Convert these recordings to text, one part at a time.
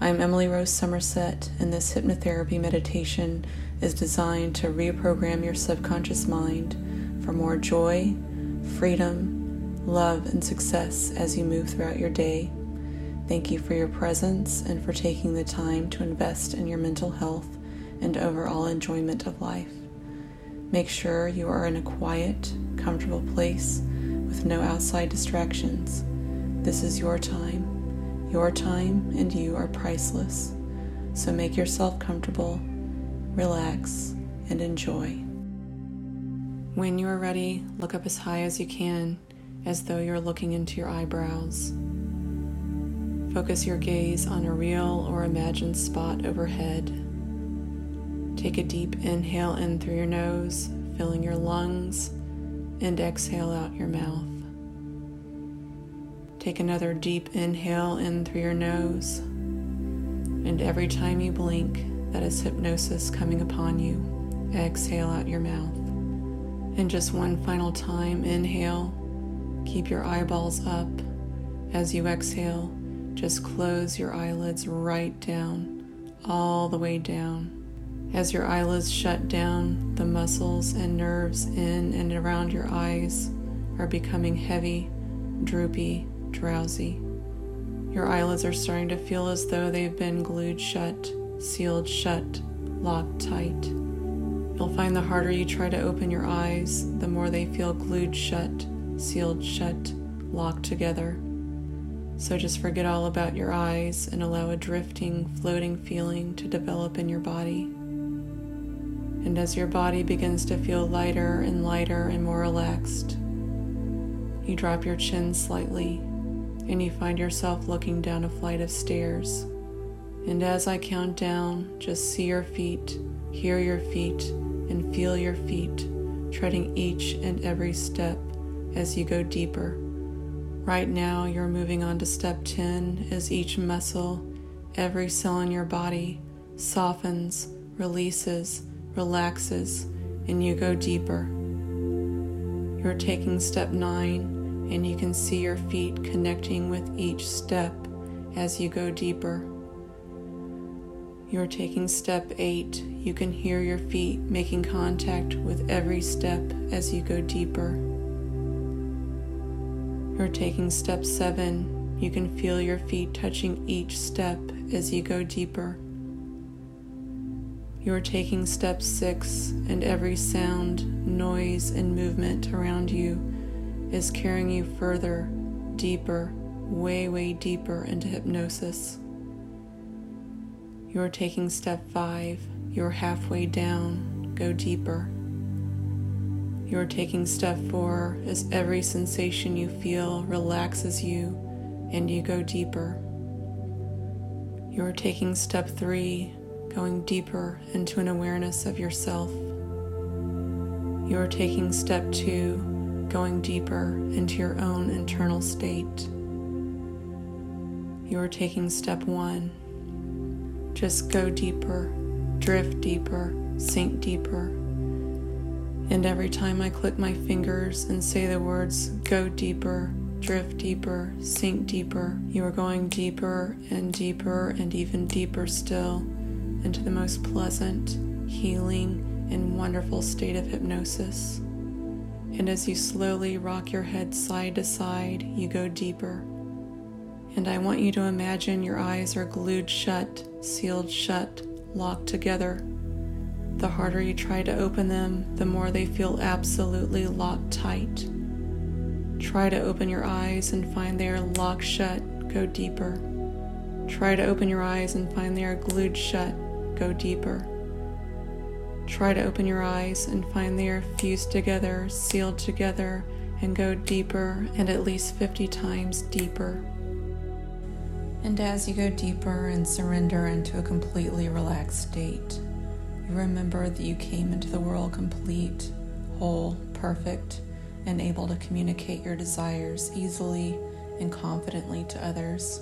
I'm Emily Rose Somerset, and this hypnotherapy meditation is designed to reprogram your subconscious mind for more joy, freedom, love, and success as you move throughout your day. Thank you for your presence and for taking the time to invest in your mental health and overall enjoyment of life. Make sure you are in a quiet, comfortable place with no outside distractions. This is your time your time and you are priceless, so make yourself comfortable, relax, and enjoy. When you are ready, look up as high as you can, as though you're looking into your eyebrows. Focus your gaze on a real or imagined spot overhead. Take a deep inhale in through your nose, filling your lungs, and exhale out your mouth. Take another deep inhale in through your nose. And every time you blink, that is hypnosis coming upon you. Exhale out your mouth. And just one final time, inhale. Keep your eyeballs up. As you exhale, just close your eyelids right down, all the way down. As your eyelids shut down, the muscles and nerves in and around your eyes are becoming heavy, droopy, drowsy. Your eyelids are starting to feel as though they've been glued shut, sealed shut, locked tight. You'll find the harder you try to open your eyes, the more they feel glued shut, sealed shut, locked together. So just forget all about your eyes and allow a drifting, floating feeling to develop in your body. And as your body begins to feel lighter and lighter and more relaxed, you drop your chin slightly and you find yourself looking down a flight of stairs. And as I count down, just see your feet, hear your feet, and feel your feet treading each and every step as you go deeper. Right now, you're moving on to step 10 as each muscle, every cell in your body softens, releases, relaxes, and you go deeper. You're taking step 9 and you can see your feet connecting with each step as you go deeper. You're taking step eight. You can hear your feet making contact with every step as you go deeper. You're taking step seven. You can feel your feet touching each step as you go deeper. You're taking step six, and every sound, noise, and movement around you is carrying you further, deeper, way, way deeper into hypnosis. You're taking step five, you're halfway down, go deeper. You're taking step four as every sensation you feel relaxes you and you go deeper. You're taking step three, going deeper into an awareness of yourself. You're taking step two, going deeper into your own internal state. You are taking step one. Just go deeper, drift deeper, sink deeper. And every time I click my fingers and say the words go deeper, drift deeper, sink deeper, you are going deeper and deeper and even deeper still into the most pleasant, healing, and wonderful state of hypnosis. And as you slowly rock your head side to side, you go deeper. And I want you to imagine your eyes are glued shut, sealed shut, locked together. The harder you try to open them, the more they feel absolutely locked tight. Try to open your eyes and find they are locked shut, go deeper. Try to open your eyes and find they are glued shut, go deeper. Try to open your eyes and find they are fused together, sealed together, and go deeper and at least 50 times deeper. And as you go deeper and surrender into a completely relaxed state, you remember that you came into the world complete, whole, perfect, and able to communicate your desires easily and confidently to others.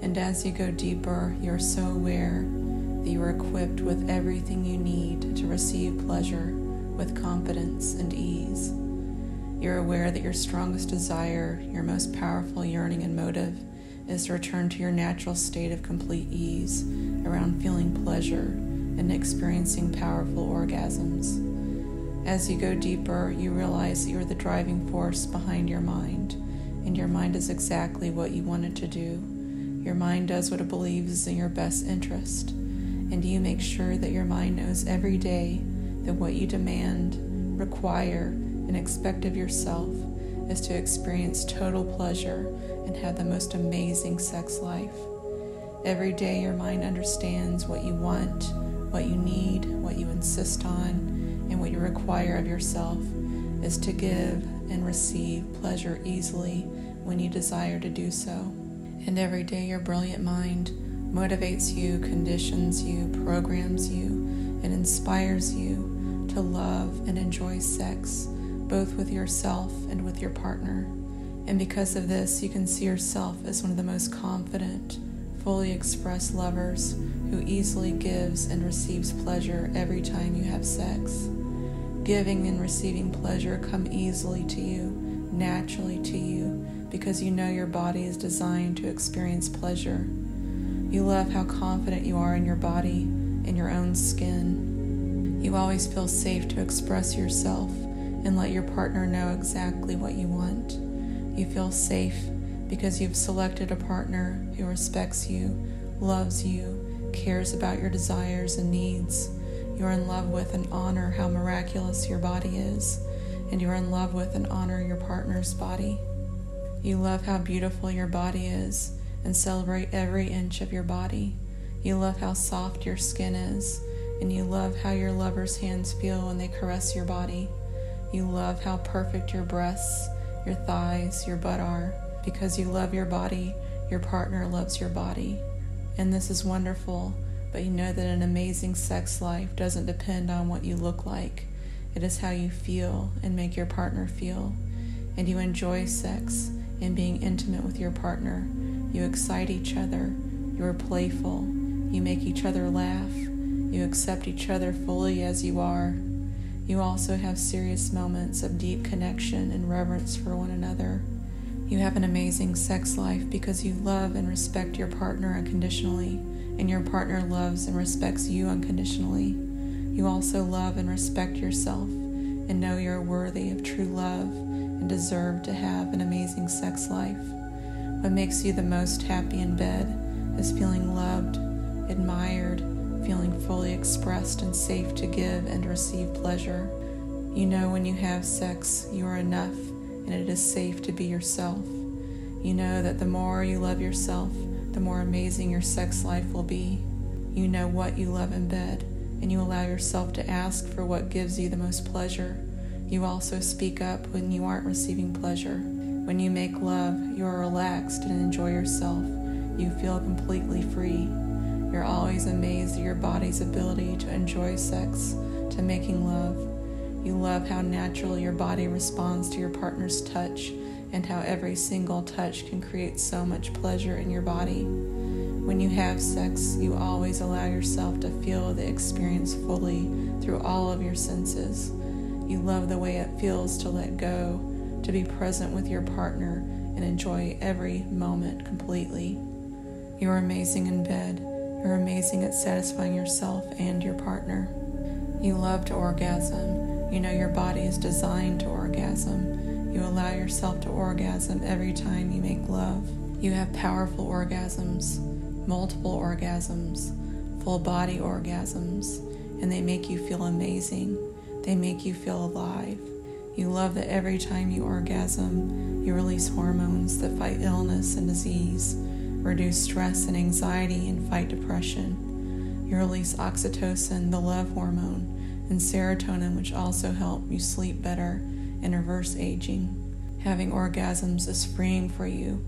And as you go deeper, you're so aware that you are equipped with everything you need to receive pleasure with confidence and ease. You're aware that your strongest desire, your most powerful yearning and motive, is to return to your natural state of complete ease around feeling pleasure and experiencing powerful orgasms. As you go deeper, you realize that you're the driving force behind your mind, and your mind is exactly what you wanted to do. Your mind does what it believes is in your best interest, and you make sure that your mind knows every day that what you demand, require, and expect of yourself is to experience total pleasure and have the most amazing sex life. Every day, your mind understands what you want, what you need, what you insist on, and what you require of yourself is to give and receive pleasure easily when you desire to do so. And every day, your brilliant mind motivates you, conditions you, programs you, and inspires you to love and enjoy sex, both with yourself and with your partner. And because of this, you can see yourself as one of the most confident, fully expressed lovers who easily gives and receives pleasure every time you have sex. Giving and receiving pleasure come easily to you, naturally to you, because you know your body is designed to experience pleasure. You love how confident you are in your body, in your own skin. You always feel safe to express yourself and let your partner know exactly what you want. You feel safe because you've selected a partner who respects you, loves you, cares about your desires and needs you're in love with and honor how miraculous your body is, and you're in love with and honor your partner's body. You love how beautiful your body is and celebrate every inch of your body. You love how soft your skin is, and you love how your lover's hands feel when they caress your body. You love how perfect your breasts, your thighs, your butt are. Because you love your body, your partner loves your body. And this is wonderful but you know that an amazing sex life doesn't depend on what you look like. It is how you feel and make your partner feel. And you enjoy sex and being intimate with your partner. You excite each other. You are playful. You make each other laugh. You accept each other fully as you are. You also have serious moments of deep connection and reverence for one another. You have an amazing sex life because you love and respect your partner unconditionally and your partner loves and respects you unconditionally. You also love and respect yourself and know you're worthy of true love and deserve to have an amazing sex life. What makes you the most happy in bed is feeling loved, admired, feeling fully expressed and safe to give and receive pleasure. You know when you have sex, you are enough and it is safe to be yourself. You know that the more you love yourself, the more amazing your sex life will be. You know what you love in bed, and you allow yourself to ask for what gives you the most pleasure. You also speak up when you aren't receiving pleasure. When you make love, you are relaxed and enjoy yourself. You feel completely free. You're always amazed at your body's ability to enjoy sex, to making love. You love how naturally your body responds to your partner's touch and how every single touch can create so much pleasure in your body. When you have sex, you always allow yourself to feel the experience fully through all of your senses. You love the way it feels to let go, to be present with your partner, and enjoy every moment completely. You're amazing in bed. You're amazing at satisfying yourself and your partner. You love to orgasm. You know your body is designed to orgasm. You allow yourself to orgasm every time you make love. You have powerful orgasms, multiple orgasms, full body orgasms, and they make you feel amazing. They make you feel alive. You love that every time you orgasm, you release hormones that fight illness and disease, reduce stress and anxiety, and fight depression. You release oxytocin, the love hormone, and serotonin, which also help you sleep better and reverse aging. Having orgasms is freeing for you.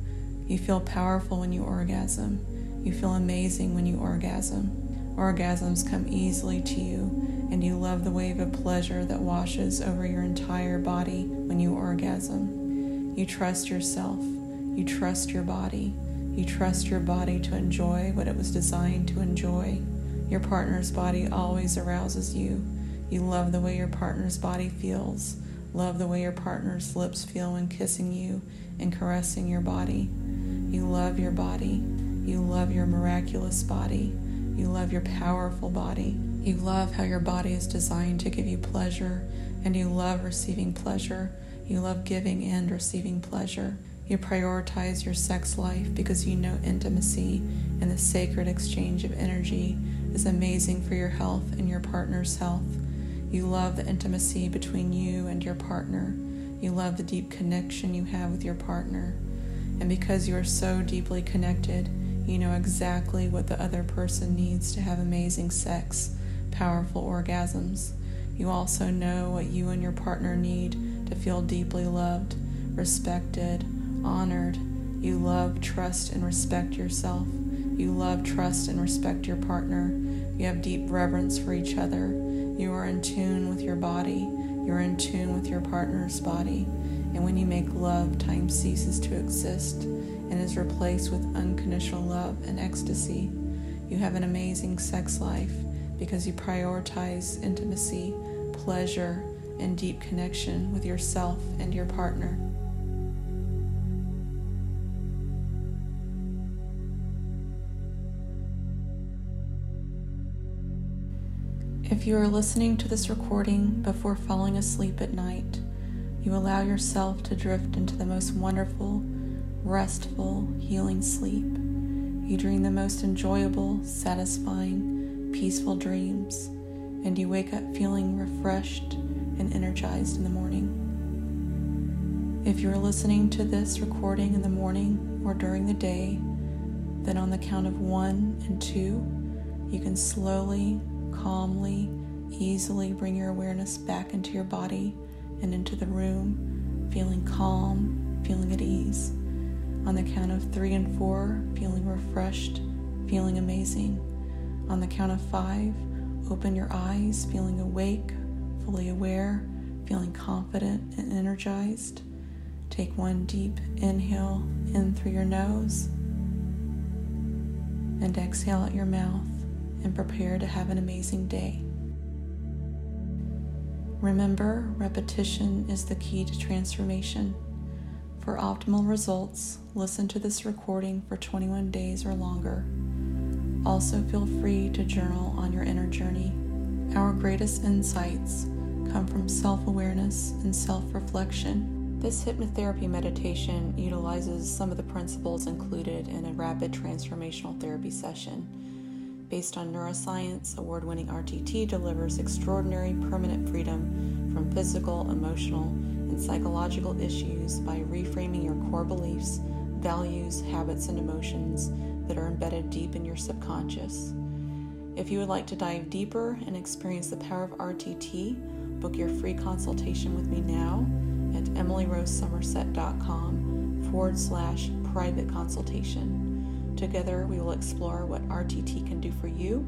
You feel powerful when you orgasm. You feel amazing when you orgasm. Orgasms come easily to you, and you love the wave of pleasure that washes over your entire body when you orgasm. You trust yourself. You trust your body. You trust your body to enjoy what it was designed to enjoy. Your partner's body always arouses you. You love the way your partner's body feels. Love the way your partner's lips feel when kissing you and caressing your body. You love your body. You love your miraculous body. You love your powerful body. You love how your body is designed to give you pleasure, and you love receiving pleasure. You love giving and receiving pleasure. You prioritize your sex life because you know intimacy and the sacred exchange of energy is amazing for your health and your partner's health. You love the intimacy between you and your partner. You love the deep connection you have with your partner. And because you are so deeply connected, you know exactly what the other person needs to have amazing sex, powerful orgasms. You also know what you and your partner need to feel deeply loved, respected, honored. You love, trust, and respect yourself. You love, trust, and respect your partner. You have deep reverence for each other. You are in tune with your body. You're in tune with your partner's body. And when you make love, time ceases to exist and is replaced with unconditional love and ecstasy. You have an amazing sex life because you prioritize intimacy, pleasure, and deep connection with yourself and your partner. If you are listening to this recording before falling asleep at night, you allow yourself to drift into the most wonderful, restful, healing sleep. You dream the most enjoyable, satisfying, peaceful dreams, and you wake up feeling refreshed and energized in the morning. If you're listening to this recording in the morning or during the day, then on the count of one and two, you can slowly calmly, easily bring your awareness back into your body and into the room, feeling calm, feeling at ease. On the count of three and four, feeling refreshed, feeling amazing. On the count of five, open your eyes, feeling awake, fully aware, feeling confident and energized. Take one deep inhale in through your nose and exhale out your mouth and prepare to have an amazing day. Remember, repetition is the key to transformation. For optimal results, listen to this recording for 21 days or longer. Also, feel free to journal on your inner journey. Our greatest insights come from self awareness and self reflection. This hypnotherapy meditation utilizes some of the principles included in a rapid transformational therapy session based on neuroscience, award winning RTT delivers extraordinary permanent freedom from physical, emotional, psychological issues by reframing your core beliefs, values, habits, and emotions that are embedded deep in your subconscious. If you would like to dive deeper and experience the power of RTT, book your free consultation with me now at emilyrosesomerset.com forward slash private consultation. Together, we will explore what RTT can do for you,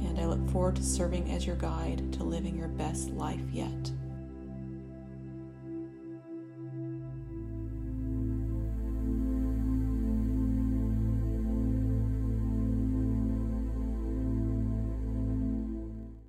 and I look forward to serving as your guide to living your best life yet.